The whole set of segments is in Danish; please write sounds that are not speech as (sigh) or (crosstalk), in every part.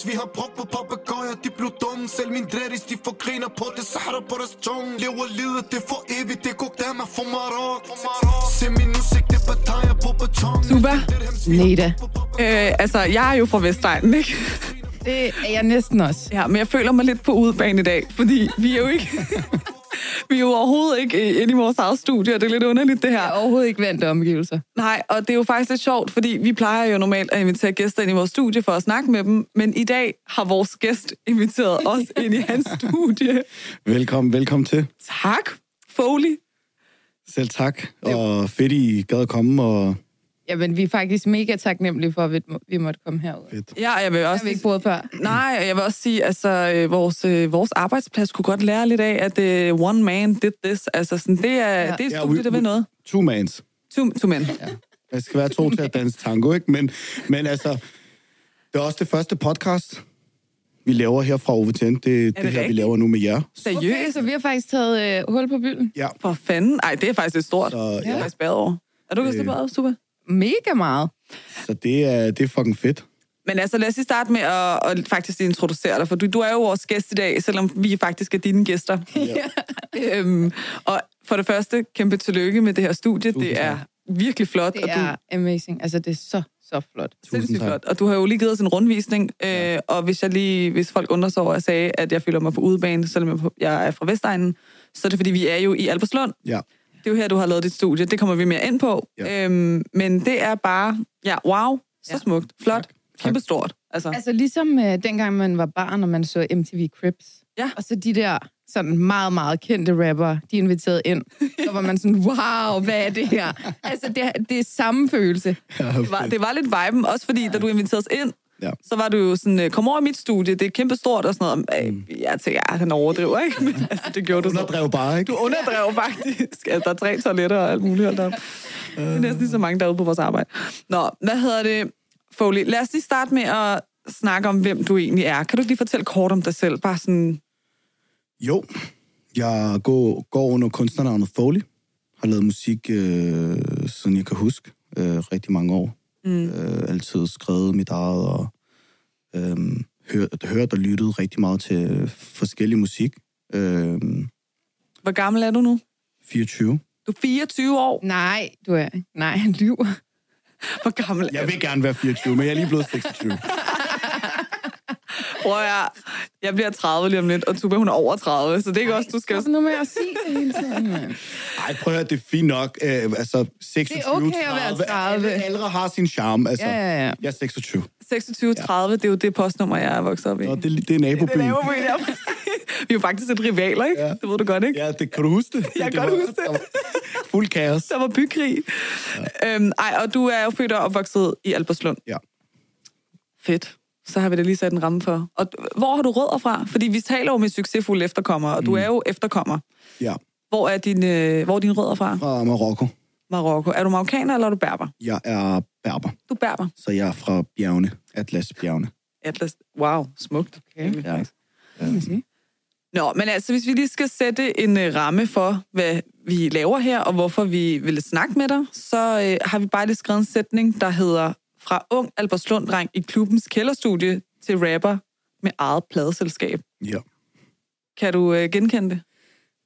Dirhams, vi har brugt på papagøjer, de blev dumme Selv min dreadis, de får griner på det Sahara på deres tung Lever livet, det for evigt, det går der med for Marok Se min udsigt, det batajer på beton Super. Neda. Øh, altså, jeg er jo fra Vestegnen, ikke? Det er jeg næsten også. Ja, men jeg føler mig lidt på udebane i dag, fordi vi er jo ikke... (laughs) vi er jo overhovedet ikke inde i vores eget studie, og det er lidt underligt, det her. Jeg er overhovedet ikke vant til omgivelser. Nej, og det er jo faktisk lidt sjovt, fordi vi plejer jo normalt at invitere gæster ind i vores studie for at snakke med dem, men i dag har vores gæst inviteret os (laughs) ind i hans studie. Velkommen, velkommen til. Tak, Foley. Selv tak, og fedt, I gad at komme, og Jamen, vi er faktisk mega taknemmelige for, at vi, måtte komme herud. Fedt. Ja, jeg vil har også... vi ikke prøvet før. Nej, jeg vil også sige, altså, øh, vores, øh, vores arbejdsplads kunne godt lære lidt af, at uh, one man did this. Altså, sådan, det er, ja. Ja. det er et Ja, studie, we- der vil noget. Two mans. To, to men. Ja. Der skal være to til at danse tango, ikke? Men, men altså, det er også det første podcast, vi laver her fra OVTN. Det, det, det her, vi laver nu med jer. Seriøst? Okay, så vi har faktisk taget øh, hul på bylden. Ja, For fanden. Ej, det er faktisk lidt stort. Så, Jeg er ja. faktisk over. Er du også Øh. bad Super? Mega meget. så det er, det er fucking fedt. Men altså, lad os lige starte med at, at faktisk introducere dig, for du, du er jo vores gæst i dag, selvom vi faktisk er dine gæster. Ja. (laughs) øhm, og for det første, kæmpe tillykke med det her studie. Tusind Det tak. er virkelig flot. Det og du, er amazing. Altså, det er så, så flot. Sindssygt tak. flot. Og du har jo lige givet os en rundvisning, øh, og hvis jeg lige, hvis folk undrer sig over, at jeg sagde, at jeg føler mig på udebane, selvom jeg er er fra Vestegnen, så er det fordi, vi er jo i Alberslund. Ja, Det er jo her, du har lavet dit studie. Det kommer vi mere ind på. Ja. Øhm, men det er bare, ja, wow, så Ja. smukt, flot, Tak. kæmpe stort. Altså, Altså, ligesom øh, dengang man var barn, og man så MTV Cribs. Ja. Og så de der sådan meget, meget kendte rapper, de er inviteret ind. (laughs) Så var man sådan, wow, hvad er det her? Altså, det er, det er samme følelse. det, var, det var lidt viben, også fordi, da du inviterede os ind, Ja. så var du jo sådan, øh, kom over i mit studie, det er kæmpe stort og sådan noget. Mm. Jeg tænker, ja, han overdriver, ikke? (laughs) Men altså, det gjorde du så. underdrev bare, ikke? Du underdrev faktisk. Altså, der er tre toiletter og alt muligt. Der. Det er næsten lige så mange derude på vores arbejde. Nå, hvad hedder det, Foley? Lad os lige starte med at snakke om, hvem du egentlig er. Kan du lige fortælle kort om dig selv? Bare sådan, Jo, jeg går, går under kunstnernavnet Foley. Har lavet musik, øh, siden jeg kan huske, øh, rigtig mange år. Mm. Øh, altid skrevet mit eget, og øh, hørt, hørt og lyttet rigtig meget til forskellig musik. Øh, hvor gammel er du nu? 24. Du er 24 år. Nej, du er... Nej, han lyver. Hvor gammel er Jeg vil gerne være 24, men jeg er lige blevet 26. (laughs) Prøv jeg, jeg bliver 30 lige om lidt, og Tuba, hun er over 30, så det er ikke også, du skal... Sådan noget med at sige det hele tiden. Ej, prøv at høre, det er fint nok. Øh, altså, 26, Det er okay at være 30. 30. Alle, har sin charme. Altså, Ja, ja, ja. Jeg er 26. 26, 30, det er jo det postnummer, jeg er vokset op i. Og det, det er det nabobyen. er jo ja. Vi er jo faktisk et rivaler, ikke? Ja. Det ved du godt, ikke? Ja, det kan du huske det? Jeg kan det godt var- huske det. der var Fuld kaos. Der var bykrig. Ja. Øhm, ej, og du er jo født og opvokset i Alberslund. Ja. Fedt. Så har vi da lige sat en ramme for. Og hvor har du rødder fra? Fordi vi taler jo med succesfulde efterkommere, og du er jo efterkommer. Ja, Hvor er dine, hvor er dine rødder fra? fra Marokko. Marokko. Er du marokkaner, eller er du berber? Jeg er berber, Du er berber. så jeg er fra bjergene. Atlas-bjergene. Atlas. Wow, smukt. Okay. Ja. Nå, men altså, hvis vi lige skal sætte en øh, ramme for, hvad vi laver her, og hvorfor vi vil snakke med dig, så øh, har vi bare lige skrevet en sætning, der hedder fra ung Albertslund-dreng i klubbens kælderstudie til rapper med eget pladeselskab. Ja, Kan du øh, genkende det?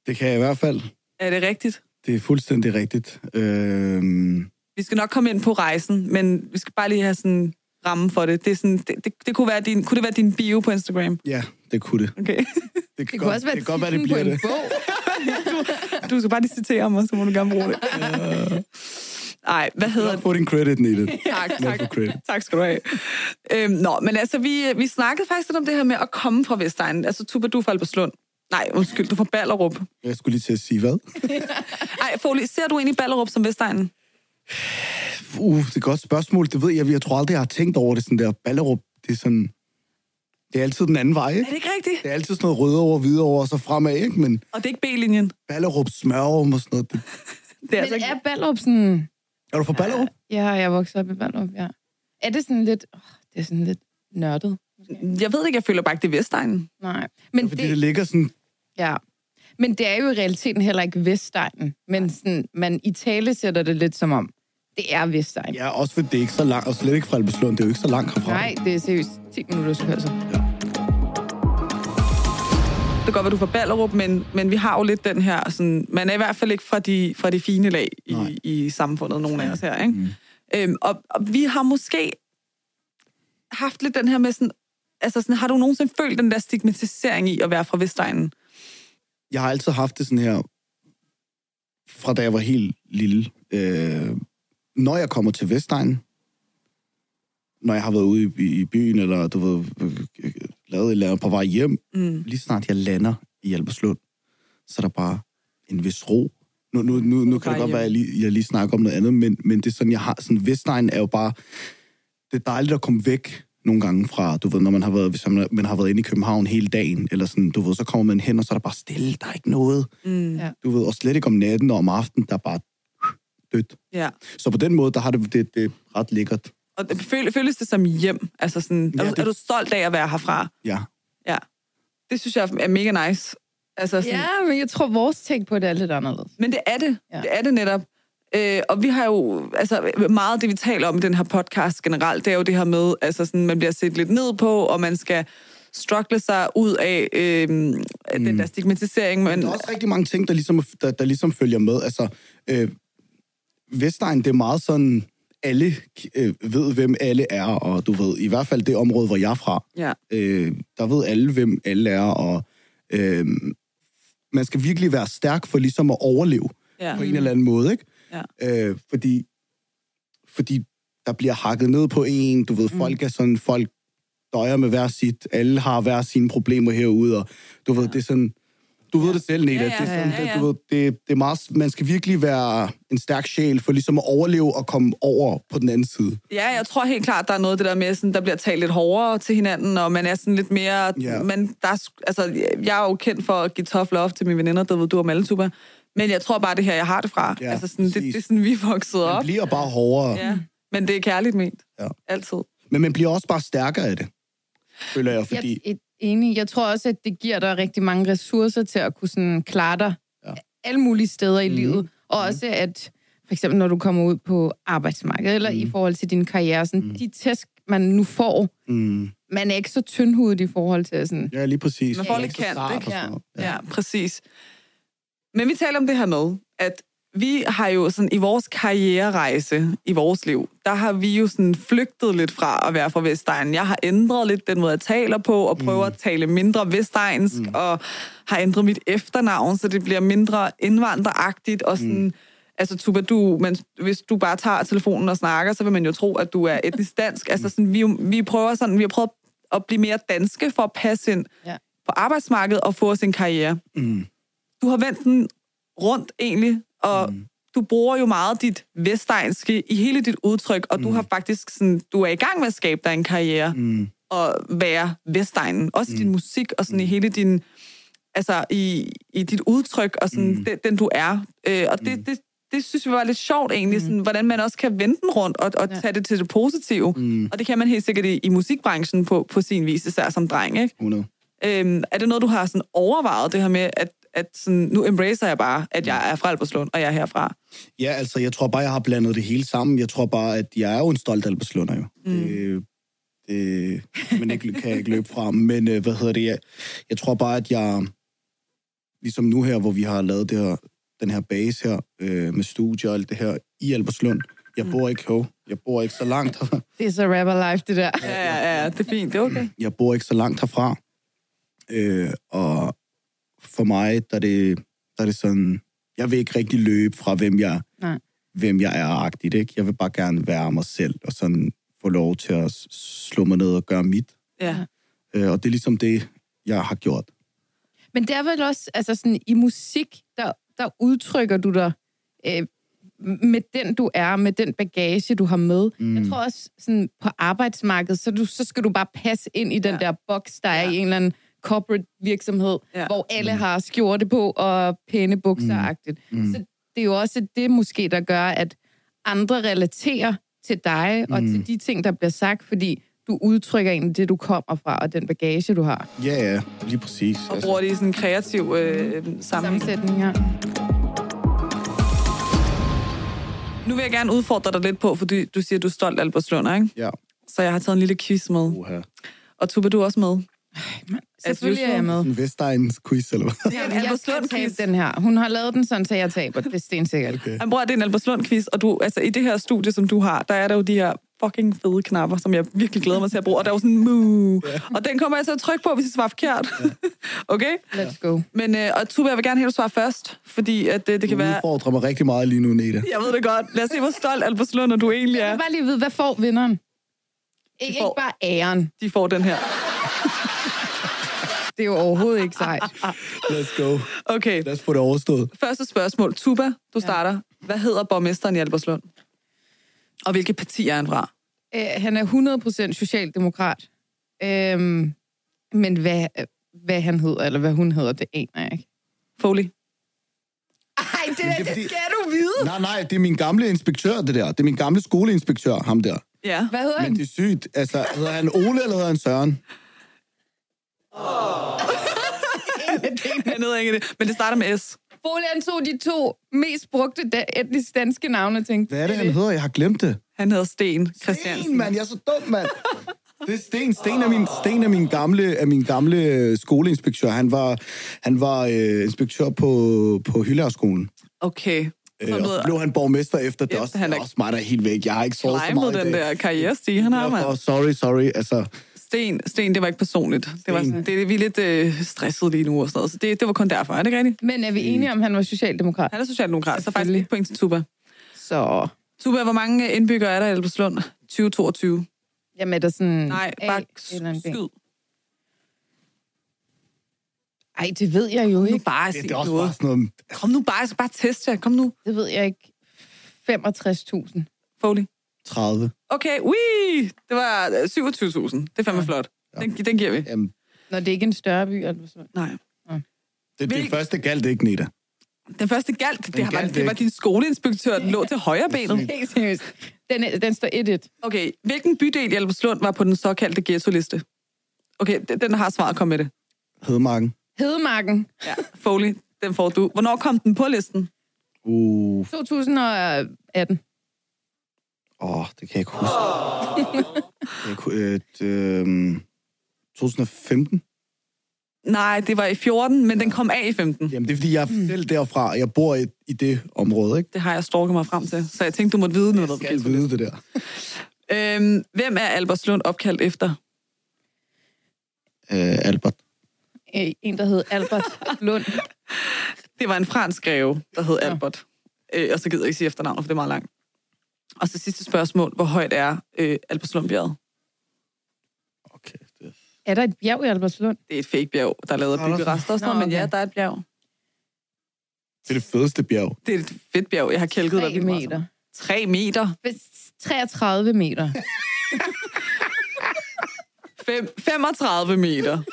det kan jeg i hvert fald. Er det rigtigt? Det er fuldstændig rigtigt. Øhm, Vi skal nok komme ind på rejsen, men vi skal bare lige have sådan ramme for det. Det, er sådan, det, det, det kunne, være din, kunne det være din bio på Instagram? ja, det kunne det. Okay. Det, Det kunne også være det kan godt være, det bliver på en det. bog. (laughs) Du skal bare lige citere mig, så må du gerne bruge det. Nej, hvad hedder få din credit. (laughs) Tak, Lad tak. for credit. Tak skal du have. Øhm, nå, men altså, vi, vi snakkede faktisk lidt om det her med at komme fra Vestegnen. Altså, Tuba, du er fra Alberslund. Nej, undskyld, du er fra Ballerup. Jeg skulle lige til at sige hvad? (laughs) Ej, Foley, ser du egentlig Ballerup som Vestegnen? (sighs) Uh, det er et godt spørgsmål. Det ved jeg. Jeg tror aldrig, jeg har tænkt over det sådan der. Ballerup, det er sådan... Det er altid den anden vej, Er ikke? det ikke rigtigt? Det er altid sådan noget røde over, hvide over, og så fremad, ikke? Men Og det er ikke B-linjen. Ballerup, Smørum og sådan noget. Det... (laughs) Det er altså Men ikke... er Ballerup sådan... Er du fra Ballerup? Ja, jeg vokset op i Ballerup, ja. Er det sådan lidt... Oh, det er sådan lidt nørdet. Jeg ved ikke, jeg føler bare ikke, det er Vestegnen. Nej. Men Fordi det, det, ligger sådan... ja. Men det er jo i realiteten heller ikke Vestegnen. Men sådan, man i tale sætter det lidt som om, det er Vestegn. Ja, også fordi det er ikke så langt, og slet ikke fra Albertslund, det er jo ikke så langt herfra. Nej, det er seriøst 10 minutters kørsel. Det godt være, du er fra Ballerup, men, men vi har jo lidt den her... Sådan, man er i hvert fald ikke fra de, fra de fine lag Nej. i, i samfundet, nogen af os her. Ikke? Mm. Øhm, og, og vi har måske haft lidt den her med sådan... Altså, sådan, har du nogensinde følt den der stigmatisering i at være fra Vestegnen? Jeg har altid haft det sådan her, fra da jeg var helt lille. Øh, når jeg kommer til Vestegn, når jeg har været ude i, i byen, eller du ved, øh, lavet et eller andet på vej hjem, Mm. lige snart jeg lander i Alberslund, så er der bare en vis ro. Nu, nu, nu, nu kan det godt være, at jeg lige, jeg lige snakker om noget andet, men, men det er sådan, jeg har... Sådan, Vestegn er jo bare... Det er dejligt at komme væk nogle gange fra, du ved, når man har været, hvis man, man har været inde i København hele dagen, eller sådan, du ved, så kommer man hen, og så er der bare stille, der er ikke noget. Mm. Ja. Du ved, og slet ikke om natten og om aftenen, der er bare dødt. Ja. Så på den måde, der har det, det, det er ret lækkert. Og det føles, føles det som hjem? Altså sådan, Ja, er, du, det- er du stolt af at være herfra? Ja. Ja. Det synes jeg er mega nice. Altså sådan, Ja, men jeg tror, vores take på det er lidt anderledes. Men det er det. Ja. Det er det netop. Øh, og vi har jo, altså meget af det, vi taler om i den her podcast generelt, det er jo det her med, altså sådan, man bliver set lidt ned på, og man skal struggle sig ud af øh, mm. den der stigmatisering. Men, Der er også rigtig mange ting, der ligesom, der, der ligesom følger med. Altså, øh, Vestegn, det er meget sådan, alle øh, ved, hvem alle er, og du ved, i hvert fald det område, hvor jeg er fra, ja. øh, der ved alle, hvem alle er, og øh, man skal virkelig være stærk for ligesom at overleve Ja. på en eller anden måde, ikke? Ja. Øh, fordi, fordi der bliver hakket ned på en, du ved, folk er sådan, folk døjer med hver sit, alle har hver sine problemer herude, og du ved, det er sådan, du ved det selv, Neda, Ja, ja, det er sådan, ja, ja. Det, du ved, det, det er meget, man skal virkelig være en stærk sjæl for ligesom at overleve og komme over på den anden side. ja, jeg tror helt klart, der er noget af det der med, sådan, der bliver talt lidt hårdere til hinanden, og man er sådan lidt mere... Ja. Man, der er, altså, jeg er jo kendt for at give tough love til mine veninder, der ved du om alle tuber. Men jeg tror bare, det her, jeg har det fra. Ja, altså sådan, det, det er sådan, vi er vokset Man op. bliver bare hårdere, Ja. Men det er kærligt ment. Ja. Altid. men man bliver også bare stærkere af det, føler jeg, fordi... Jeg enig. Jeg tror også, at det giver dig rigtig mange ressourcer til at kunne sådan klare dig Ja. alle mulige steder i Mhm. livet. Og også at, for eksempel når du kommer ud på arbejdsmarkedet, eller Mhm. i forhold til din karriere, sådan, de tæsk, man nu får, Mm, man er ikke så tyndhudet i forhold til sådan... ja, lige præcis. Man får Ja, lidt så kant, ikke? Ja. ja, præcis. Men vi taler om det her med, at vi har jo sådan i vores karriererejse i vores liv, der har vi jo sådan flygtet lidt fra at være fra Vestegnen. Jeg har ændret lidt den måde, jeg taler på, og prøver mm. at tale mindre vestegnsk, mm. og har ændret mit efternavn, så det bliver mindre indvandreragtigt, og sådan... Mm. Altså, Tuba, du, men hvis du bare tager telefonen og snakker, så vil man jo tro, at du er etnisk dansk. Altså, sådan, vi, vi prøver sådan, vi har prøvet at blive mere danske for at passe ind Ja. på arbejdsmarkedet og få os en karriere. Mm. Du har vendt den rundt egentlig, og mm. du bruger jo meget dit vestegnske i hele dit udtryk, og mm. du har faktisk sådan, du er i gang med at skabe dig en karriere Mm. og være vestegnen. Også i din musik og sådan i hele din, altså i, i dit udtryk og sådan mm. den, den du er. Øh, og det, det, det synes vi var lidt sjovt egentlig, sådan, hvordan man også kan vende den rundt og, og Ja. tage det til det positive. Mm. Og det kan man helt sikkert i, i musikbranchen på, på sin vis, især som dreng, ikke? 100. Øhm, er det noget, du har sådan overvejet, det her med, at, at sådan, nu embracer jeg bare, at jeg er fra Albertslund, og jeg er herfra? Ja, altså, jeg tror bare, jeg har blandet det hele sammen. Jeg tror bare, at jeg er jo en stolt Albertslunder, jo. Mm. Det, det men ikke, kan jeg ikke løbe fra. Men øh, hvad hedder det? Jeg, jeg tror bare, at jeg... Ligesom nu her, hvor vi har lavet det her, den her base her, øh, med studie og alt det her i Albertslund. Jeg bor ikke ho, Jeg bor ikke så langt herfra. Det er så rapper life, det der. Ja, ja, ja, det er fint, det er okay. Jeg bor ikke så langt herfra. Øh, og for mig, der er det, der er det sådan... Jeg vil ikke rigtig løbe fra, hvem jeg, Nej. hvem jeg er agtigt, ikke? Jeg vil bare gerne være mig selv, og sådan få lov til at slå mig ned og gøre mit. Ja. Øh, og det er ligesom det, jeg har gjort. Men det er vel også, altså sådan, i musik, der, der udtrykker du dig øh, med den, du er, med den bagage, du har med. Mm. Jeg tror også, sådan, på arbejdsmarkedet, så, du, så skal du bare passe ind i den Ja. der boks, der ja. er i en eller anden corporate virksomhed, Ja. hvor alle mm. har skjorte på og pæne bukser-agtigt. Mm. Så det er jo også det måske, der gør, at andre relaterer til dig og til de ting, der bliver sagt, fordi du udtrykker egentlig det, du kommer fra, og den bagage, du har. Ja, ja, lige præcis. Og bruger det i sådan en kreativ øh, sammenhæng. Sammensætning, ja. Nu vil jeg gerne udfordre dig lidt på, fordi du siger, at du er stolt af Albertslund, ikke? Ja. Så jeg har taget en lille quiz med. Uha. Og Tuba, du er også med. Selvfølgelig er jeg med. En Vestegns quiz, eller hvad? Det er en Jeg skal Albertslund-quiz. tabe den her. Hun har lavet den sådan, så jeg taber. Det er stensikkert. Okay. Han bruger, det er en Albertslund-quiz, og du, altså, i det her studie, som du har, der er der jo de her fucking fede knapper, som jeg virkelig glæder mig til at bruge. Og der er jo sådan en moo. Og den kommer jeg til at trykke på, hvis jeg svarer forkert. (laughs) okay? Let's go. Men, øh, og Tuba, jeg vil gerne have, at du svarer først, fordi at, øh, det kan Du være... udfordrer mig rigtig meget lige nu, Neda. Jeg ved det godt. Lad os se, hvor stolt Albertslund, og du egentlig Jeg er. vil bare lige vide, hvad får vinderen? Ikke, får- ikke bare æren. De får den her. Det er jo overhovedet ikke sejt. (laughs) Let's go. Okay, Lad os få det overstået. første spørgsmål. Tuba, du starter. Hvad hedder borgmesteren i Albertslund? Og hvilket parti er han fra? Øh, han er 100% socialdemokrat. Øhm, men hvad, hvad han hedder, eller hvad hun hedder, det aner jeg ikke. Foley. Ej, det, der, det fordi- skal du vide. Nej, nej, det er min gamle inspektør, det der. Det er min gamle skoleinspektør, ham der. Ja. Hvad hedder Men han? det er sygt. Altså, hedder han Ole, eller hedder han Søren? Han (laughs) hedder ikke det. Men det starter med S. Bolig, han tog de to mest brugte da- etnisk danske navne og tænkte, Hvad er det, han hedder? Jeg har glemt det. Han hedder Sten Christiansen. Sten, mand. Jeg er så dum, mand. Det er Sten. Sten er min, Sten er min gamle, er min gamle øh, skoleinspektør. Han var, han var øh, inspektør på, på Hyldærskolen. Okay. Øh, og så blev han borgmester efter det. Efter Også, han er- også mig, der er helt væk. Jeg har ikke sovet så meget i den dag. der karrierestige, han har, mand. sorry, sorry. Altså, Sten, Sten, det var ikke personligt. Det var Sten. sådan, det, vi er lidt øh, stresset lige nu og sådan noget. Så det, det var kun derfor, er det ikke rigtigt? men er vi enige om, at han var socialdemokrat? Han er socialdemokrat, så faktisk et point til Tuba. Så, Tuba, hvor mange indbyggere er der i Albertslund? 2022. jamen er der sådan Nej, A bare B? skyd. Ej, det ved jeg jo Nu ikke. bare det, det er også noget. bare sådan noget... Kom nu bare, jeg skal bare teste jer. Kom nu, Det ved jeg ikke. 65.000. Foley. 30. Okay, ui, det var øh, 27.000. Det er fandme flot. Den, den giver vi. Jamen, Når det ikke er en større by, eller sådan Nej. det, det Hvil- første galt ikke, Neda. Den første galt, det, har, galt det var ikke. din skoleinspektør, den lå til højre benet. Helt seriøst. Den, den står 1-1. Okay, hvilken bydel i Albertslund var på den såkaldte ghetto-liste? Okay, den, den har svaret, kom med det. Hedemarken. Hedemarken, Ja, Foley, den får du. Hvornår kom den på listen? Uh, 2018. åh, oh, det kan jeg ikke huske. (laughs) Jeg kunne, et, øh, 2015? Nej, det var i 14, men den kom af i 15. Jamen, det er fordi, jeg er selv derfra. Jeg bor i, i det område, ikke? Det har jeg stalket mig frem til, så jeg tænkte, du måtte vide noget. Jeg skal vide det der. (laughs) Øhm, hvem er Albertslund opkaldt efter? Øh, Albert. Øh, En, der hed Albert Lund. (laughs) Det var en fransk greve, der hed Albert. Øh, og så gider jeg ikke sige efternavnet, for det er meget langt. Og så sidste spørgsmål. Hvor højt er øh, Albertslundbjerget? Okay. Det... Er der et bjerg i Albertslund? Det er et fake bjerg, der er lavet af er byggerester og sådan noget, men ja, okay. der er et bjerg. det er det fedeste bjerg. Det er et fedt bjerg. Jeg har kælket dig 3 vildt meget. meter. 3 meter. 33 meter. (laughs) Fem, 35 meter. Det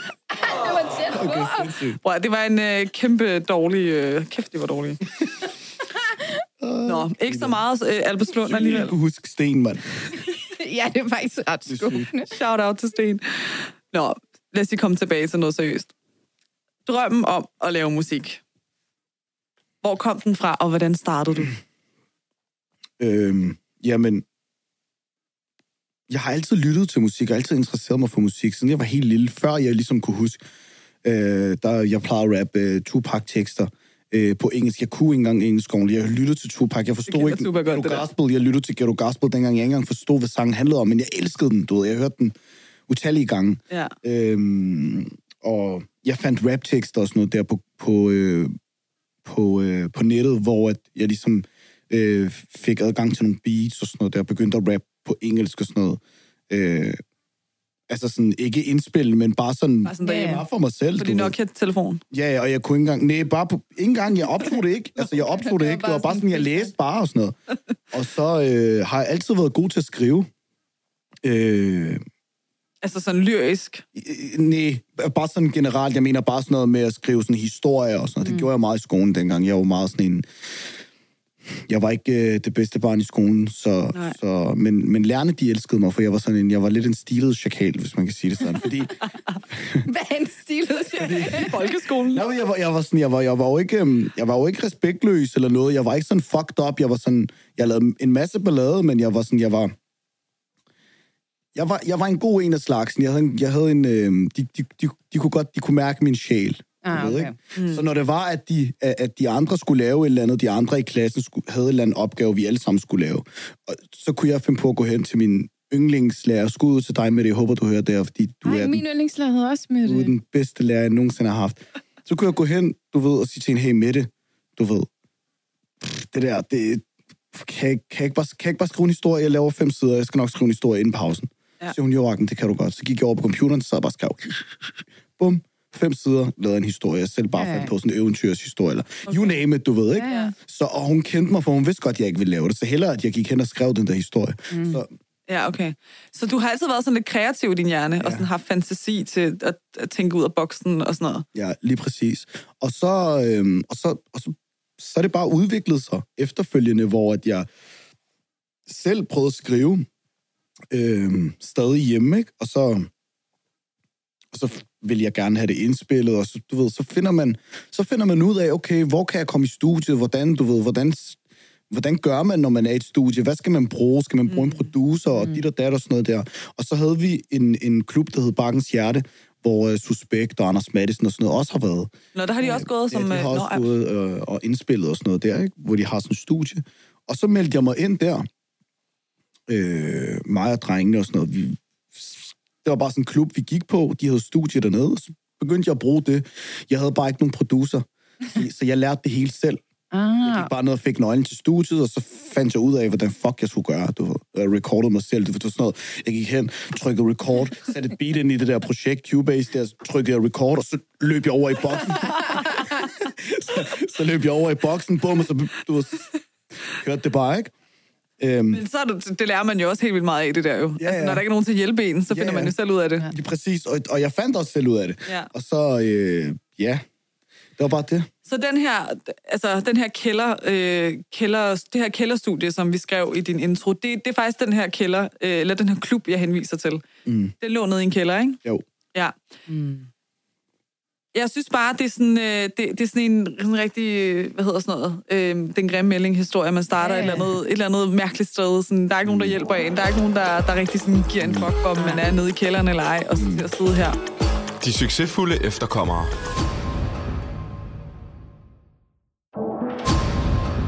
var tæt på. Okay, det var en øh, kæmpe dårlig... Øh, kæft, det var dårligt. Nå, ikke så meget øh, Albertslund Jeg alligevel. kunne huske sten, mand. (laughs) Ja, det er faktisk ret skuffende. Shout out til Sten. Nå, lad os lige komme tilbage til noget seriøst. Drømmen om at lave musik. Hvor kom den fra, og hvordan startede du? (clears throat) Øhm, jamen, jeg har altid lyttet til musik, og altid interesseret mig for musik, siden jeg var helt lille, før jeg ligesom kunne huske, øh, der jeg plejede at rappe øh, Tupac-tekster øh, på engelsk. Jeg kunne ikke engang engelsk ordentligt. Jeg lyttede til Tupac. Jeg forstod ikke Tupac godt, Ghetto. Gospel. Jeg lyttede til Ghetto Gospel, dengang jeg ikke engang forstod, hvad sangen handlede om, men jeg elskede den, du ved. Jeg hørte den utallige gange. Ja. Øhm, og jeg fandt raptekster og sådan noget der på, på, øh, på, øh, på nettet, hvor at jeg ligesom øh, fik adgang til nogle beats og sådan noget, der jeg begyndte at rappe på engelsk og sådan noget. Øh, altså sådan, ikke indspil, men bare sådan, Bare sådan derhjemme. bare for mig selv. På du din. Nokia-telefon. Ja, ja, og jeg kunne ikke engang... Nej, bare på... Ikke engang, jeg optog det ikke. (laughs) Altså, jeg optog det ikke. Det var bare sådan, jeg læste bare og sådan noget. (laughs) Og så øh, har jeg altid været god til at skrive. Øh, Altså sådan lyrisk. Øh, Nej, bare sådan generelt. Jeg mener bare sådan noget med at skrive sådan historier og sådan noget. Det gjorde jeg meget i skolen dengang. Jeg var meget sådan en... jeg var ikke øh, det bedste barn i skolen, så, så, men, men lærerne, de elskede mig, for jeg var sådan en, jeg var lidt en stilet chakal, hvis man kan sige det sådan. Fordi, (laughs) Hvad er en stilet? I folkeskolen. jeg, var- jeg, var, jeg, var sådan, jeg, var, jeg, var jo ikke, øhm, jeg var jo ikke respektløs eller noget. Jeg var ikke sådan fucked up. Jeg var sådan, jeg lavede en masse ballade, men jeg var sådan, jeg var, jeg var, jeg var en god en af slagsen. Jeg havde en, jeg havde en øh, de, de, de, de, kunne godt, de kunne mærke min sjæl. Ah, du ved, okay. ikke? Mm. Så når det var, at de, at de andre skulle lave et eller andet, de andre i klassen skulle, havde en eller anden opgave, vi alle sammen skulle lave, og så kunne jeg finde på at gå hen til min yndlingslærer. Skud ud til dig med det. Jeg håber, du hører det, fordi du Nej, er den min yndlingslærer havde også med du er den bedste lærer, jeg nogensinde har haft. Så kunne jeg gå hen, du ved, og sige til en, hey Mette, du ved, det der, det, kan jeg, kan, jeg ikke bare, kan jeg ikke bare skrive en historie? Jeg laver fem sider, jeg skal nok skrive en historie inden pausen. Ja. Så siger hun, jo, Agnes, det kan du godt. Så gik jeg over på computeren, så sad jeg bare og skrev, bum, fem sider, lavede en historie. Jeg selv bare Ja, fandt på sådan en eventyrshistorie, eller okay. you name it, du ved, ikke? Ja, ja. Så, og hun kendte mig, for hun vidste godt, at jeg ikke ville lave det. Så hellere, at jeg gik hen og skrev den der historie. Mm. Så Ja, okay. Så du har altid været sådan lidt kreativ i din hjerne, ja. og sådan haft fantasi til at, at tænke ud af boksen og sådan noget. Ja, lige præcis. Og så, øhm, og så, og så, så er det bare udviklet sig efterfølgende, hvor at jeg selv prøvede at skrive øhm, stadig hjemme, ikke? Og så, og så vil jeg gerne have det indspillet, og så, du ved, så finder man, så finder man ud af, okay, hvor kan jeg komme i studiet, hvordan, du ved, hvordan, hvordan gør man, når man er i et studie? Hvad skal man bruge? Skal man bruge en producer og dit og dat og sådan noget der? Og så havde vi en, en klub, der hed Bakkens Hjerte, hvor uh, Suspekt og Anders Madsen og sådan noget også har været. Nå, der har de også gået som... Ja, de har øh, også nå, gået øh, og indspillet og sådan noget der, ikke? hvor de har sådan en studie. Og så meldte jeg mig ind der. Øh, mig og drengene og sådan noget. Vi, det var bare sådan en klub, vi gik på. De havde studie dernede, og så begyndte jeg at bruge det. Jeg havde bare ikke nogen producer, (laughs) så, jeg lærte det hele selv. Jeg Ah, gik bare ned og fik nøglen til studiet, og så fandt jeg ud af, hvordan fuck jeg skulle gøre. Du ved, jeg recordede mig selv. Det var sådan noget. Jeg gik hen, trykkede record, satte et beat ind i det der projekt, Cubase, der trykkede jeg record, og så løb jeg over i boksen. (laughs) (laughs) så, så løb jeg over i boksen, bum, og så du ved, kørte det bare, ikke? Øhm, Men så er det, det lærer man jo også helt vildt meget af, det der jo. Ja, Altså, ja. når der ikke er nogen til at hjælpe en, så Ja, finder man ja. jo selv ud af det. lige præcis, og, og jeg fandt også selv ud af det. Ja. Og så, øh, ja, det var bare det. Så den her, altså den her kælder, øh, kælder, det her kælderstudie, som vi skrev i din intro, det, det er faktisk den her kælder, øh, eller den her klub, jeg henviser til. Mm. Den lå nede i en kælder, ikke? Jo. Ja. Mm. Jeg synes bare, det er sådan, øh, det, det er sådan en sådan rigtig, hvad hedder sådan noget, øh, den grimme melding-historie, man starter ja. et, eller andet, et eller andet mærkeligt sted. Sådan, der er ikke nogen, der hjælper en. Der er ikke nogen, der, der rigtig sådan, giver en fuck for, om man er nede i kælderen eller ej, og så skal sidde her. De succesfulde efterkommere.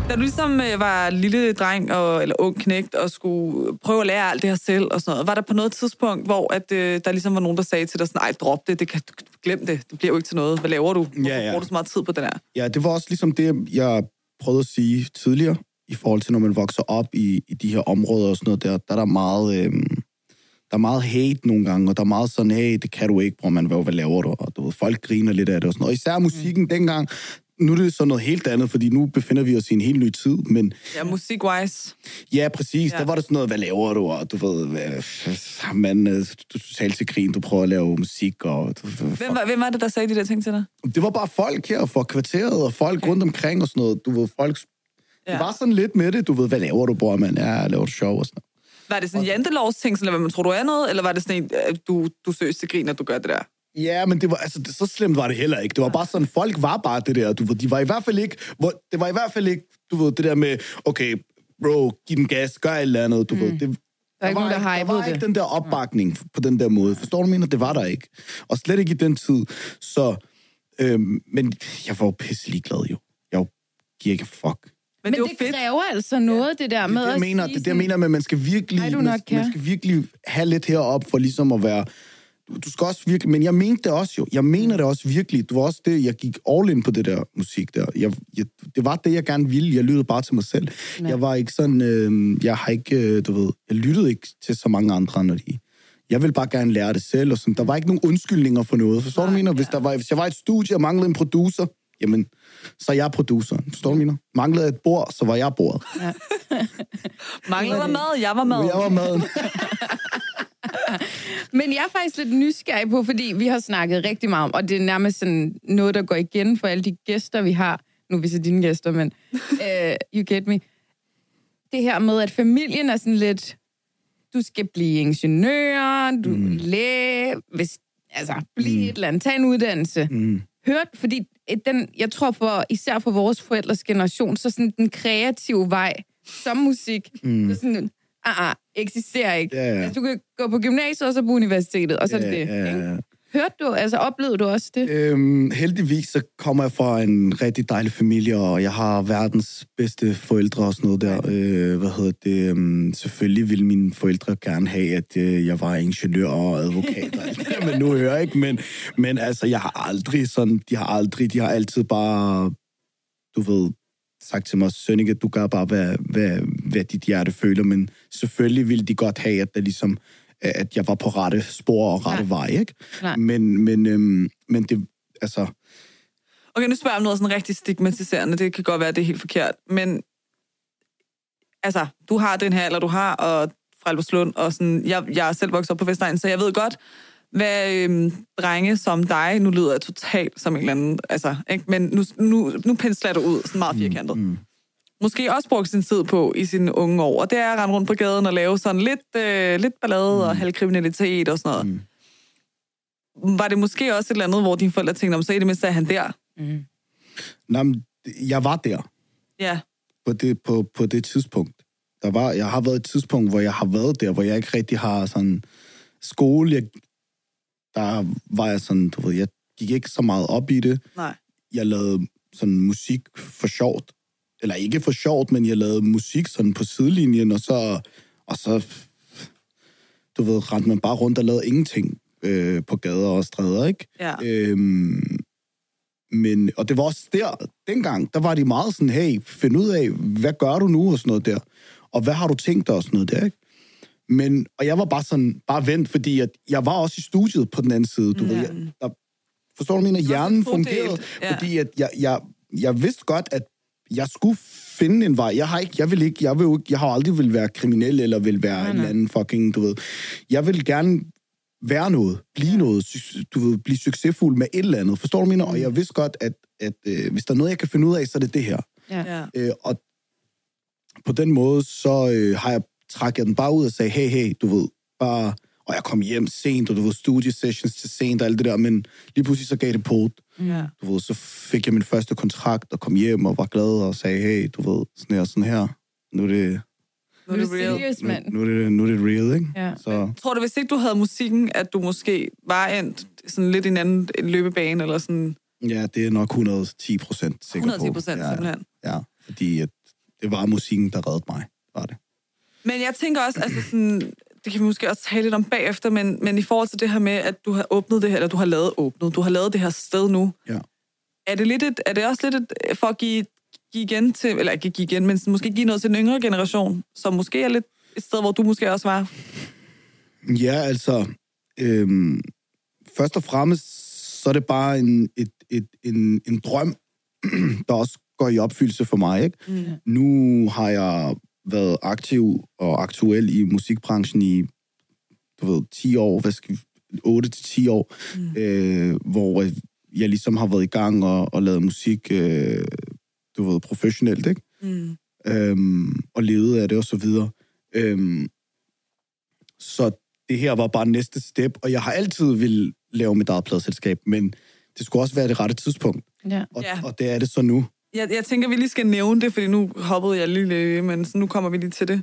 Da du ligesom øh, var lille dreng og, eller ung knægt og skulle prøve at lære alt det her selv og sådan noget, var der på noget tidspunkt, hvor at, øh, der ligesom var nogen, der sagde til dig sådan, ej, drop det, det kan, glem det, det bliver jo ikke til noget. Hvad laver du? Hvorfor Ja, ja. bruger du så meget tid på det der? Ja, det var også ligesom det, jeg prøvede at sige tidligere, i forhold til, når man vokser op i, i de her områder og sådan noget der, der er der meget, øhm, der er meget hate nogle gange, og der er meget sådan, hey, det kan du ikke, bror, man, hvad, hvad laver du? Og du ved, folk griner lidt af det og sådan noget. Og især musikken mm. dengang, nu er det så noget helt andet, fordi nu befinder vi os i en helt ny tid, men Ja, musik-wise. ja, præcis, Ja. der var det sådan noget, hvad laver du? Og du ved, hvad, man, øh, du totalt til grin, du prøver at lave musik, og du, Hvem var, hvem var det, der sagde de der ting til dig? det var bare folk her fra kvarteret, og folk okay. rundt omkring og sådan noget. Du ved, folk... Ja. Det var sådan lidt med det. Du ved, hvad laver du, bror, mand? Ja, laver du show og sådan noget. Var det sådan en jantelovs ting, sådan, eller hvad man tror, du er noget? Eller var det sådan en, øh, du, du søs til grin, at du gør det der? Ja, men det var, altså, det, så slemt var det heller ikke. Det var bare sådan, folk var bare det der. Du ved, de var i hvert fald ikke... Hvor, det var i hvert fald ikke, du ved, det der med, okay, bro, giv den gas, gør et eller andet. Du mm. ved, det, der er ikke var nogen, der der hypede var ikke det. den der opbakning på den der måde. Forstår du, mener? Det var der ikke. Og slet ikke i den tid. Så, øhm, men jeg var jo pisse ligeglad, jo. Jeg var- giver ikke fuck. Men, Men det det, fedt. kræver altså noget, det der Det med det, at jeg mener, sige det, er det, jeg mener med, at man skal virkelig, man, man skal virkelig have lidt herop for ligesom at være... Du, du skal også virkelig... Men jeg mente det også jo. Jeg mener det også virkelig. Det var også det, jeg gik all in på det der musik der. Jeg, jeg, det var det, jeg gerne ville. Jeg lyttede bare til mig selv. Ja. Jeg var ikke sådan... Øh, jeg har ikke... Øh, du ved... Jeg lyttede ikke til så mange andre, når de... Jeg ville bare gerne lære det selv, og sådan. Der var ikke nogen undskyldninger for noget. Forstår du, hvad jeg mener? Hvis, der var, hvis jeg var i et studie og manglede en producer, jamen, så er jeg produceren. Forstår du, mener? Manglede et bord, så var jeg bordet. (laughs) Manglede der mad? Jeg var mad. Jeg var maden. (laughs) (laughs) Men jeg er faktisk lidt nysgerrig på, fordi vi har snakket rigtig meget om, og det er nærmest sådan noget, der går igen for alle de gæster, vi har. nu er vi så dine gæster, men uh, (laughs) you get me. Det her med, at familien er sådan lidt, du skal blive ingeniør, du mm. læge, hvis, altså, blive mm. et eller andet, tag en uddannelse. Mm. Hørt, fordi den, jeg tror for, især for vores forældres generation, så sådan den kreative vej, som musik, mm. så sådan, ah, ah, eksisterer ikke. Ja, ja. Altså, du kan gå på gymnasiet, og så på universitetet, og så er det det. Ja, ja, ja. Hørte du, altså oplevede du også det? Øhm, heldigvis så kommer jeg fra en rigtig dejlig familie, og jeg har verdens bedste forældre og sådan noget der. Øh, hvad hedder det? Øhm, selvfølgelig ville mine forældre gerne have, at øh, jeg var ingeniør og advokat og alt det, der, men nu hører jeg ikke. Men, men altså, jeg har aldrig sådan, de har aldrig, de har altid bare, du ved, sagt til mig, Sønneke, du gør bare, hvad, hvad, hvad dit hjerte føler, men selvfølgelig ville de godt have, at det ligesom at jeg var på rette spor og rette Klar. vej, ikke? Klar. Men, men, øhm, men det, altså, Okay, nu spørger jeg om noget sådan rigtig stigmatiserende. Det kan godt være, at det er helt forkert. Men altså, du har den her alder, du har, og fra Albertslund, og sådan, jeg, jeg er selv vokset op på Vestegn, så jeg ved godt, hvad øhm, drenge som dig, nu lyder jeg totalt som en eller anden, altså, ikke? men nu, nu, nu pensler det ud sådan meget firkantet. Mm, Måske også brugt sin tid på i sine unge år, og det er at rende rundt på gaden og lave sådan lidt, øh, lidt ballade mm. og halvkriminalitet og sådan noget. Mm. Var det måske også et eller andet, hvor dine forældre tænkte, om så i det mindste er han der? Mm. nej, men jeg var der Ja. på det, på, på det tidspunkt. Der var, jeg har været et tidspunkt, hvor jeg har været der, hvor jeg ikke rigtig har sådan skole. Jeg, der var jeg sådan, du ved, jeg gik ikke så meget op i det. Nej. Jeg lavede sådan musik for sjovt. Eller ikke for sjovt, men jeg lavede musik sådan på sidelinjen, og så, og så du ved, rendte man bare rundt og lavede ingenting øh, på gader og stræder, ikke? Ja. Øhm, men, og det var også der, dengang, der var de meget sådan, hey, find ud af, hvad gør du nu og sådan noget der? Og hvad har du tænkt dig og sådan noget der, ikke? Men, og jeg var bare sådan, bare vent, fordi at jeg var også i studiet på den anden side, du Ja. ved. Jeg, der, forstår du, mener? Hjernen fungerede, ja. fordi at jeg, jeg, jeg vidste godt, at jeg skulle finde en vej. Jeg har ikke, jeg vil ikke, jeg vil ikke, jeg har aldrig vil være kriminel, eller vil være Nej, en nej. eller anden fucking, du ved. Jeg vil gerne være noget, blive noget, du ved, blive succesfuld med et eller andet. Forstår du, mener? Og jeg vidste godt, at, at øh, hvis der er noget, jeg kan finde ud af, så er det det her. Ja. Ja. Øh, og på den måde, så øh, har jeg trækket jeg den bare ud og sagde, hey, hey, du ved, bare... Og jeg kom hjem sent, og du ved, studiesessions til sent og alt det der, men lige pludselig så gav det på. Ja. Du ved, så fik jeg min første kontrakt og kom hjem og var glad og sagde, hey, du ved, sådan her og sådan her. Nu er det, Nu er det real. nu, nu er det, nu er det real, ikke? Ja. Så Tror du, hvis ikke du havde musikken, at du måske var endt sådan lidt i en anden løbebane, eller sådan ja, det er nok 110 procent sikker 110 på. procent ja, ja, simpelthen? ja, fordi at det var musikken, der reddede mig, var det. Men jeg tænker også, altså sådan, det kan vi måske også tale lidt om bagefter, men, men i forhold til det her med, at du har åbnet det her, eller du har lavet åbnet, du har lavet det her sted nu. Ja. Er det, lidt et, er det også lidt et, for at give, give igen til, eller ikke give igen, men sådan måske give noget til den yngre generation, som måske er lidt et sted, hvor du måske også var? Ja, altså, øhm, først og fremmest, så er det bare en, et, et, en, en drøm, (clears throat) der også går i opfyldelse for mig. Ikke? Mm. Nu har jeg været aktiv og aktuel i musikbranchen i, du ved, 10 år, hvad skal vi, 8 til 10 år, mm. øh, hvor jeg ligesom har været i gang og, og lavet musik, øh, du ved, professionelt, ikke? Mm. øhm, og levede af det og så videre. Øhm, så det her var bare næste step, og jeg har altid vil lave mit eget pladselskab, men det skulle også være det rette tidspunkt, Ja. og, Ja. og det er det så nu. Jeg, jeg tænker, vi lige skal nævne det, fordi nu hoppede jeg lige, men så nu kommer vi lige til det.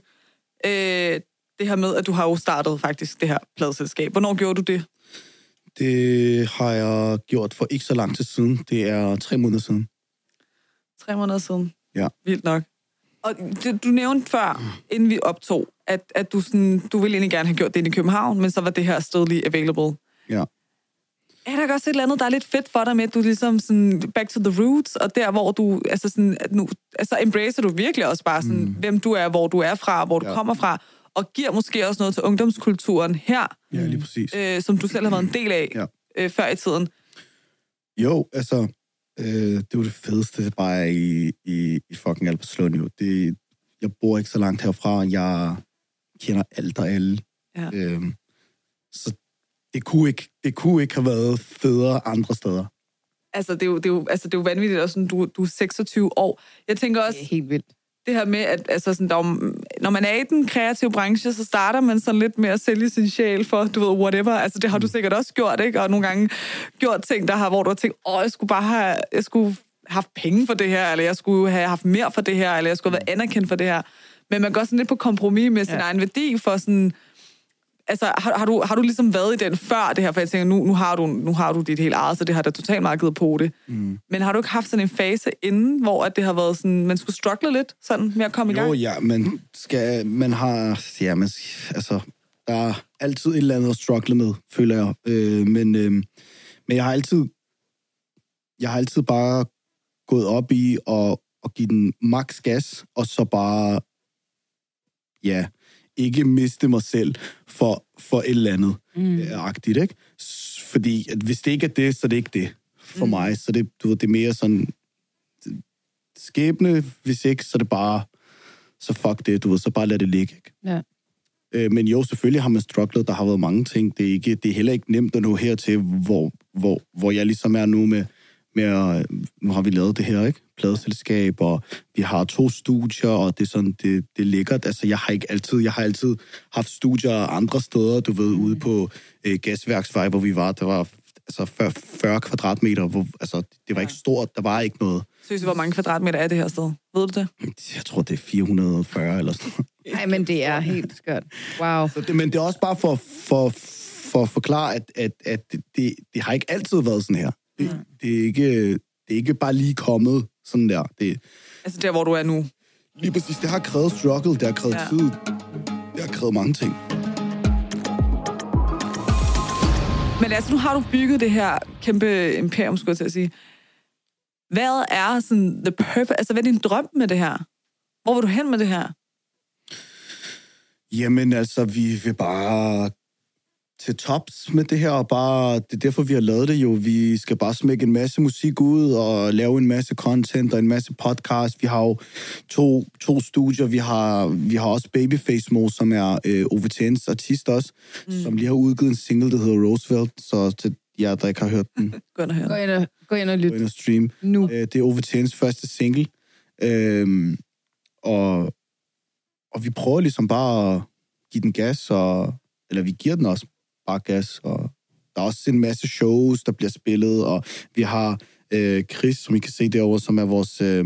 Øh, det her med, at du har jo startet faktisk det her pladselskab. Hvornår gjorde du det? Det har jeg gjort for ikke så lang tid siden. Det er tre måneder siden. Tre måneder siden. Ja. Vildt nok. Og det, du nævnte før, inden vi optog, at, at du, sådan, du ville egentlig gerne have gjort det i København, men så var det her sted lige available. Ja. Er der også et eller andet, der er lidt fedt for dig med, at du ligesom sådan back to the roots, og der, hvor du, altså sådan, nu, altså embracer du virkelig også bare sådan, mm. hvem du er, hvor du er fra, hvor du Ja. kommer fra, og giver måske også noget til ungdomskulturen her, Ja, lige præcis. øh, som du selv har været en del af Ja. øh, før i tiden. Jo, altså, øh, det er jo det fedeste, bare er i, i, i fucking Albertslund jo. Det, jeg bor ikke så langt herfra. Jeg kender alt og alle. Ja. Øhm, så det kunne, ikke, det kunne ikke have været federe andre steder. Altså, det er jo, det er jo, altså, det er jo vanvittigt, og sådan, du, du er 26 år. Jeg tænker også, Det er helt vildt. det her med, at altså sådan, der er, når man er i den kreative branche, så starter man sådan lidt med at sælge sin sjæl for, du ved, whatever. Altså, det har du sikkert også gjort, ikke? Og nogle gange gjort ting, der har, hvor du har tænkt, åh, jeg skulle bare have, jeg skulle have haft penge for det her, eller jeg skulle have haft mere for det her, eller jeg skulle have været anerkendt for det her. Men man går sådan lidt på kompromis med sin Ja. egen værdi for sådan... Altså, har, har, du, har du ligesom været i den før det her? For jeg tænker, nu, nu, har, du, nu har du dit helt eget, så det har da totalt meget givet på det. Mm. Men har du ikke haft sådan en fase inden, hvor at det har været sådan, man skulle struggle lidt sådan med at komme i gang? Jo, ja, men skal, man har... Ja, man, altså, der er altid et eller andet at struggle med, føler jeg. Øh, men, øh, men jeg har altid... Jeg har altid bare gået op i at, at give den max gas, og så bare... Ja, ikke miste mig selv for, for et eller andet mm. øh, agtigt, ikke? Fordi at hvis det ikke er det, så er det ikke det for mm. mig. Så det, du ved, det er mere sådan skæbne, hvis ikke, så er det bare, så fuck det, du ved, så bare lad det ligge, ikke? Ja. Øh, men jo, selvfølgelig har man strugglet, der har været mange ting. Det er, ikke, det er heller ikke nemt at nå hertil, hvor, hvor, hvor jeg ligesom er nu med, med at, nu har vi lavet det her, ikke? Pladeselskab, og vi har to studier, og det er sådan, det, det er lækkert. Altså, jeg har ikke altid, jeg har altid haft studier andre steder, du ved, ude på øh, Gasværksvej, hvor vi var, der var altså 40, 40 kvadratmeter, hvor, altså, det var ikke stort, der var ikke noget. Synes, hvor mange kvadratmeter er det her sted? Ved du det? Jeg tror, det er 440 eller sådan. Nej, (laughs) men det er helt skørt. Wow. Så det, men det er også bare for, for, for at forklare, at, at, at det, det, det har ikke altid været sådan her. Det, det, er ikke, det er ikke bare lige kommet sådan der. Det, Altså der, hvor du er nu. lige præcis, det har krævet struggle, det har krævet Ja. ja. tid, det har krævet mange ting. Men altså, nu har du bygget det her kæmpe imperium, skulle jeg til at sige. Hvad er sådan the purpose? Altså, hvad er din drøm med det her? Hvor vil du hen med det her? Jamen altså, vi vil bare til tops med det her, og bare, det er derfor, vi har lavet det jo. Vi skal bare smække en masse musik ud, og lave en masse content og en masse podcast. Vi har jo to, to studier. Vi har, vi har også Babyface Mo, som er øh, OVTN's artist også, mm. som lige har udgivet en single, der hedder Roosevelt. Så til jer, der ikke har hørt den, (laughs) Gå ind og høre. Gå ind og, gå ind og gå lyt ind og stream. nu. Øh, det er OVTN's første single. Øhm, og, og vi prøver ligesom bare at give den gas, og, eller vi giver den også bare gas. Og der er også en masse shows, der bliver spillet, og vi har øh, Chris, som I kan se derovre, som er vores øh,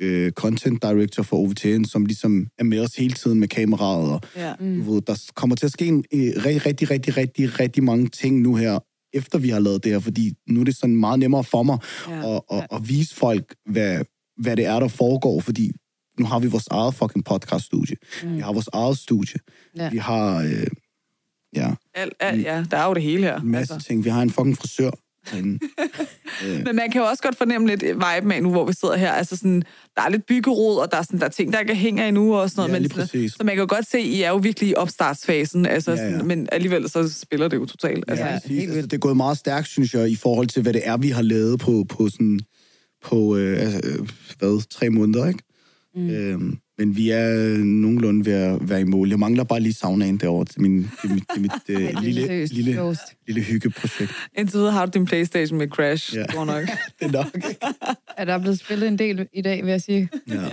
øh, content director for OVTN, som ligesom er med os hele tiden med kameraet. Og, Ja. mm. du ved, der kommer til at ske en, øh, rigtig, rigtig, rigtig, rigtig, rigtig mange ting nu her, efter vi har lavet det her, fordi nu er det sådan meget nemmere for mig Ja. at, at, at vise folk, hvad, hvad det er, der foregår, fordi nu har vi vores eget fucking podcast-studie. Mm. Vi har vores eget studie. Ja. Vi har, øh, ja, Alt, alt, ja, der er jo det hele her. en masse altså. ting. Vi har en fucking frisør herinde. (laughs) Men man kan jo også godt fornemme lidt vibe af nu, hvor vi sidder her. Altså sådan, der er lidt byggerod, og der er, sådan, der er ting, der ikke hænger endnu og sådan noget. Ja, men sådan-. Så man kan jo godt se, at I er jo virkelig i opstartsfasen. Altså, Ja, sådan, ja. Men alligevel så spiller det jo totalt. Altså, Ja, præcis. altså, vildt. det er gået meget stærkt, synes jeg, i forhold til, hvad det er, vi har lavet på, på sådan, på, øh, altså, øh, hvad, tre måneder, ikke? Mm. Øhm, men vi er nogenlunde ved at være i mål. Jeg mangler bare lige saunaen derovre til, min, til mit, til mit (laughs) øh, er lille, seriøst lille, lille hyggeprojekt. Indtil videre har du din Playstation med Crash. Ja. Går nok. (laughs) Det er nok? Er der blevet spillet en del i dag, vil jeg sige. Ja.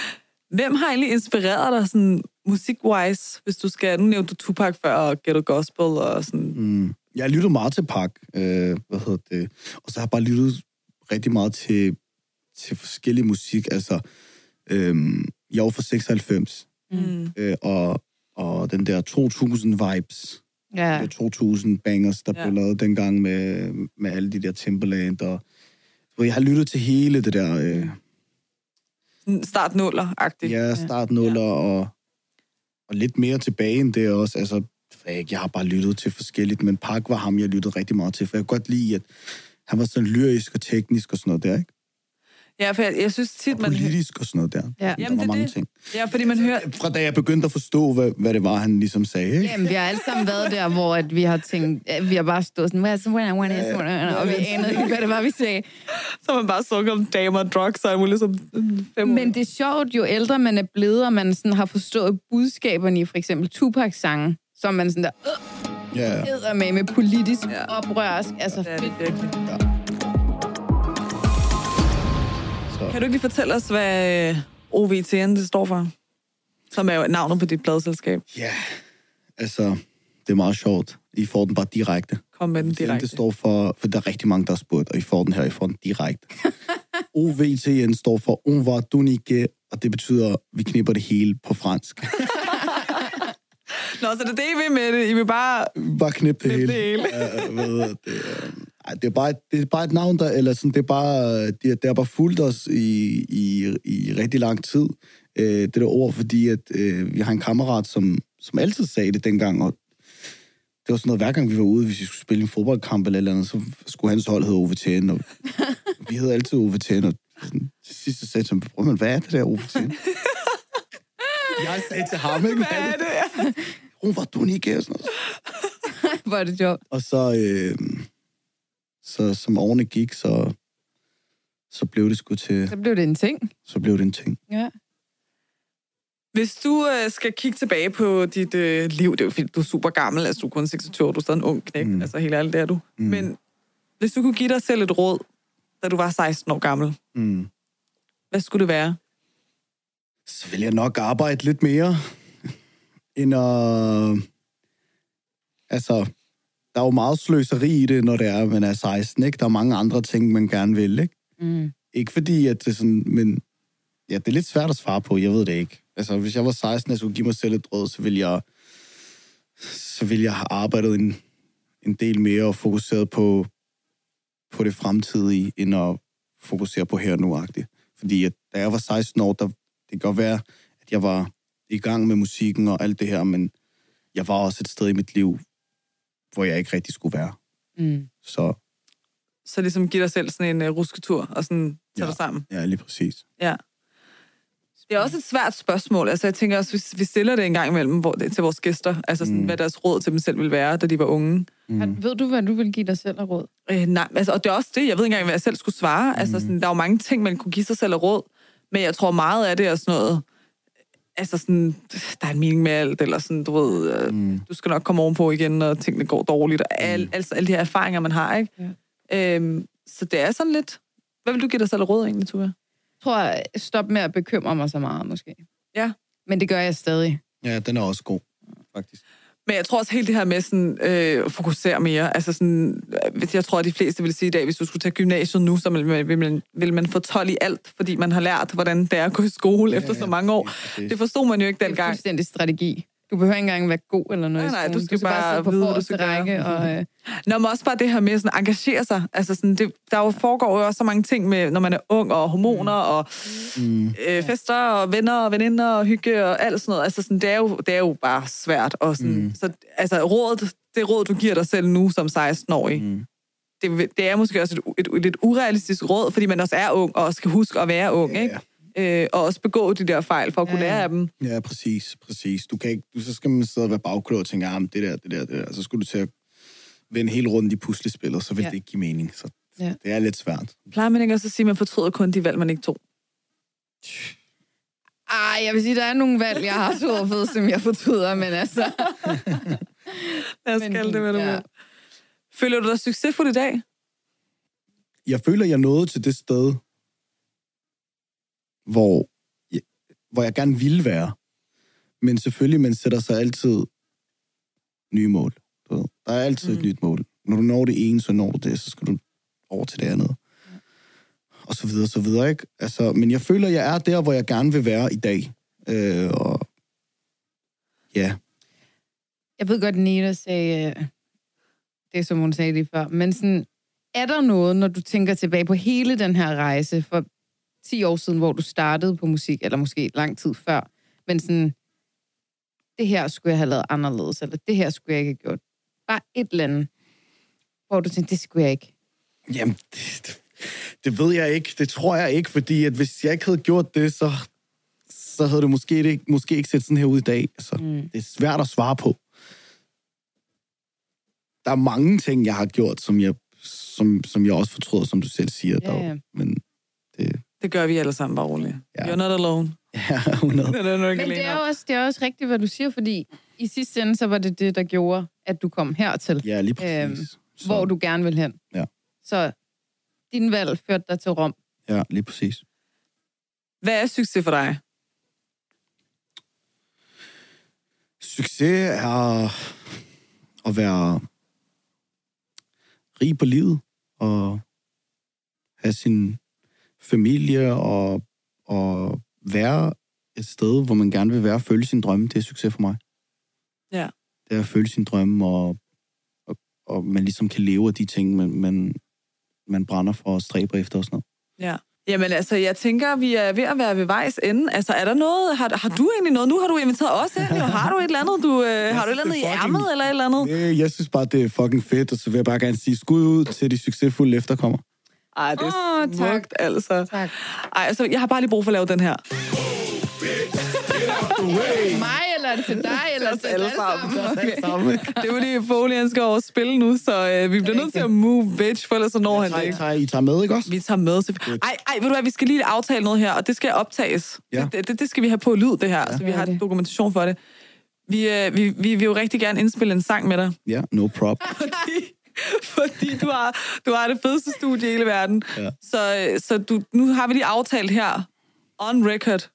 (laughs) Hvem har egentlig inspireret dig sådan musik-wise, hvis du skal... Nu nævnte du Tupac før og Ghetto Gospel og sådan... Mm. Jeg har lyttet meget til Park, øh, hvad hedder det, og så har jeg bare lyttet rigtig meget til, til forskellig musik. Altså, øh, jeg var fra 96, Mm. øh, og, og den der 2000 vibes, Ja, ja. 2000 bangers, der Ja. ja. blev lavet dengang med, med alle de der Timberland, og så jeg har lyttet til hele det der, øh, Sådan Start nuller-agtigt. ja, startnuller, ja. og, og lidt mere tilbage end det også, altså, jeg har bare lyttet til forskelligt, men Park var ham, jeg lyttede rigtig meget til, for jeg kunne godt lide, at han var sådan lyrisk og teknisk og sådan noget der, ikke? Ja, for jeg, jeg synes tit, Og man... politisk og sådan noget der. Ja. Der Jamen, var det er mange det. ting. Ja, fordi man hører... Fra da jeg begyndte at forstå, hvad, hvad det var, han ligesom sagde, ikke? Jamen, vi har alle sammen været der, hvor at vi har tænkt, at vi har bare stået sådan, hvad it, og vi anede ikke, hvad det var, vi sagde. Så man bare sunget om damer og drugs og muligt som fem Men det er sjovt, jo ældre man er blevet, og man sådan har forstået budskaberne i for eksempel Tupac-sange, så er man sådan der, øh, Ja, æder med med politisk Ja. oprørsk. Altså, det er det fedt. virkelig. Kan du ikke lige fortælle os, hvad øh, OVTN det står for? Som er jo navnet på dit pladselskab. Ja, altså, det er meget sjovt. I får den bare direkte. Kom med den direkte. Det står for, for der er rigtig mange, der har spurgt, og I får den her, I får den direkte. (laughs) OVTN står for On va dunike, og det betyder, vi knipper det hele på fransk. (laughs) Nå, så det er det, I vil med det. I vil bare... bare knip det Knip hele. det hele. Ja, det, øh, det, er bare, et- det er bare et navn, der, eller sådan, det er bare, det, det har bare fulgt os i, i, i rigtig lang tid, øh, det der ord, fordi at, øh, vi har en kammerat, som, som altid sagde det dengang, og det var sådan noget, hver gang vi var ude, hvis vi skulle spille en fodboldkamp eller eller andet, så skulle hans hold hedde OVTN, og vi hed altid OVTN, og sådan, til sidst så sagde jeg til ham, "Bror, men hvad er det der OVTN? (laughs) jeg sagde til ham, ikke? Hvad er det? Hun var du ikke, og sådan (laughs) noget. Hvor er det sjovt. Og så, øh, så som årene gik, så, så blev det sgu til, Så blev det en ting. så blev det en ting. Ja. Hvis du øh, skal kigge tilbage på dit øh, liv, det er jo fordi, du er super gammel, altså du er kun 26 år, du er stadig en ung knæk, mm. altså helt ærligt, det er du. Mm. Men hvis du kunne give dig selv et råd, da du var 16 år gammel, Mm. hvad skulle det være? Så vil jeg nok arbejde lidt mere, end at... Altså, der er jo meget sløseri i det, når det er, man er 16, ikke? Der er mange andre ting, man gerne vil, ikke? Mm. Ikke fordi, at det er sådan, men ja, det er lidt svært at svare på, jeg ved det ikke. Altså, hvis jeg var 16, og skulle give mig selv et råd, så ville jeg, så ville jeg have arbejdet en, en del mere og fokuseret på, på det fremtidige, end at fokusere på her nu -agtigt. Fordi at, da jeg var 16 år, der, det kan godt være, at jeg var i gang med musikken og alt det her, men jeg var også et sted i mit liv, hvor jeg ikke rigtig skulle være. Mm. Så Så ligesom give dig selv sådan en uh, rusketur og sådan tage Ja. dig sammen. ja, lige præcis. Ja. Det er også et svært spørgsmål. Altså, jeg tænker også, hvis vi stiller det en gang imellem hvor, til vores gæster, altså sådan, mm. hvad deres råd til dem selv vil være, da de var unge. Mm. Ved du, hvad du vil give dig selv af råd? Øh, nej, altså, og det er også det, jeg ved ikke engang, hvad jeg selv skulle svare. Mm. Altså, sådan, der er jo mange ting, man kunne give sig selv af råd, men jeg tror meget af det er sådan noget, altså sådan, der er en mening med alt, eller sådan, du ved, øh, mm. du skal nok komme ovenpå igen, når tingene går dårligt, og al, altså alle de her erfaringer, man har, ikke? Ja. Øhm, så det er sådan lidt, hvad vil du give dig selv råd egentlig, Tuva? Jeg tror, jeg stop med at bekymre mig så meget, måske. Ja. Men det gør jeg stadig. Ja, den er også god, faktisk. Men jeg tror også helt det her med sådan, øh, at fokusere mere. Altså sådan, øh, jeg tror, at de fleste vil sige i dag, hvis du skulle tage gymnasiet nu, så vil man, vil man, vil man få 12 i alt, fordi man har lært, hvordan det er at gå i skole ja, efter så mange år. det- Det forstod man jo ikke Det er dengang. fuldstændig strategi. Du behøver ikke engang være god eller noget Nej, nej, skolen. du skal bare, bare sidde på vide, hvad du skal række. Og, øh, Nå, men også bare det her med sådan, at engagere sig. Altså sådan, det, der jo foregår jo også så mange ting, med, når man er ung, og hormoner, og Mm. øh, fester, og venner, og veninder, og hygge, og alt sådan noget. Altså sådan, det, er jo, det er jo bare svært. Og sådan, mm. Så altså, rådet, det råd, du giver dig selv nu som 16-årig, mm. det, det er måske også et, et, et lidt urealistisk råd, fordi man også er ung, og skal huske at være ung, Ja. ikke? Øh, og også begå de der fejl, for at kunne Ja, lære af dem. Ja, præcis, præcis. Du kan ikke, du, så skal man sidde og være bagklog og tænke, ah, det der, det der, det der. Så skulle du til at vende hele runden i puslespillet, så vil Ja. det ikke give mening. Så Ja. ja. det er lidt svært. Plejer man ikke også at sige, at man fortryder kun de valg, man ikke tog? ej, jeg vil sige, der er nogle valg, jeg har truffet, som jeg fortryder, men altså... Lad os Men, kalde det, hvad du ja. vil. Føler du dig succesfuld i dag? Jeg føler, jeg nåede til det sted, hvor jeg, hvor jeg gerne ville være. Men selvfølgelig, man sætter sig altid nye mål. Du ved. Der er altid mm. et nyt mål. Når du når det ene, så når du det, så skal du over til det andet. Og så videre, så videre, ikke? Altså, men jeg føler, jeg er der, hvor jeg gerne vil være i dag. Øh, og ja, Jeg ved godt, Nina sagde øh, det, som hun sagde lige før, men sådan, er der noget, når du tænker tilbage på hele den her rejse for 10 år siden, hvor du startede på musik, eller måske lang tid før, men sådan, det her skulle jeg have lavet anderledes, eller det her skulle jeg ikke have gjort. Bare et eller andet, hvor du tænkte, det skulle jeg ikke. Jamen, det, det, det ved jeg ikke. Det tror jeg ikke, fordi at hvis jeg ikke havde gjort det, så, så havde det måske ikke, måske ikke set sådan her ud i dag. Altså, mm. Det er svært at svare på. Der er mange ting, jeg har gjort, som jeg, som, som jeg også fortryder, som du selv siger. Ja, dog. ja. Men det gør vi alle sammen, bare roligt. Ja. You're not alone. ja, (laughs) 100. (laughs) Det er Men det er, også, det er også rigtigt, hvad du siger, fordi i sidste ende, så var det det, der gjorde, at du kom hertil, Ja, lige præcis. Øhm, så, hvor du gerne vil hen. Ja. Så din valg førte dig til Rom. Ja, lige præcis. Hvad er succes for dig? Succes er at være rig på livet og have sin familie og, og være et sted, hvor man gerne vil være og følge sin drømme. Det er succes for mig. Ja. Det er at følge sin drømme, og, og, og man ligesom kan leve af de ting, man, man, man brænder for og stræber efter og sådan noget. Ja. Jamen altså, jeg tænker, vi er ved at være ved vejs ende. Altså, er der noget... Har, har du egentlig noget? Nu har du inviteret os her. Jo. Har du et eller andet, du, øh, har du et eller andet i ærmet eller et eller andet? Det, jeg synes bare, det er fucking fedt, og så vil jeg bare gerne sige skud ud til de succesfulde efterkommere. Ej, det er tak. smukt, altså. Tak. Ej, altså, jeg har bare lige brug for at lave den her. (laughs) Mig, eller er det til dig, eller til alle sammen. Okay. (laughs) Det er fordi, Foley han skal over spille nu, så øh, vi bliver nødt til at move bitch, for ellers så når han det ikke. tager, I tager med, ikke også? Vi tager med. til- Ej, ej, ved du hvad, vi skal lige aftale noget her, og det skal optages. Ja. Det, det, det skal vi have på lyd, det her, ja. så vi har dokumentation for det. Vi, øh, vi, vi vil jo rigtig gerne indspille en sang med dig, Ja, no prop. (laughs) fordi, (laughs) fordi du, har, du har det fedeste studie i hele verden. Ja. Så, øh, så du, nu har vi lige aftalt her, on record,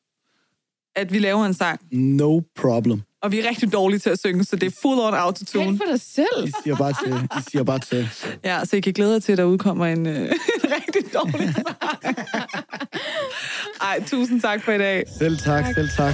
at vi laver en sang. No problem. Og vi er rigtig dårlige til at synge, så det er full on autotune. Tænk for dig selv. I siger bare til. I siger bare til. Ja, så I kan glæde jer til, at der udkommer en, øh, (laughs) en rigtig dårlig sang. (laughs) Ej, tusind tak for i dag. Selv tak, selv tak.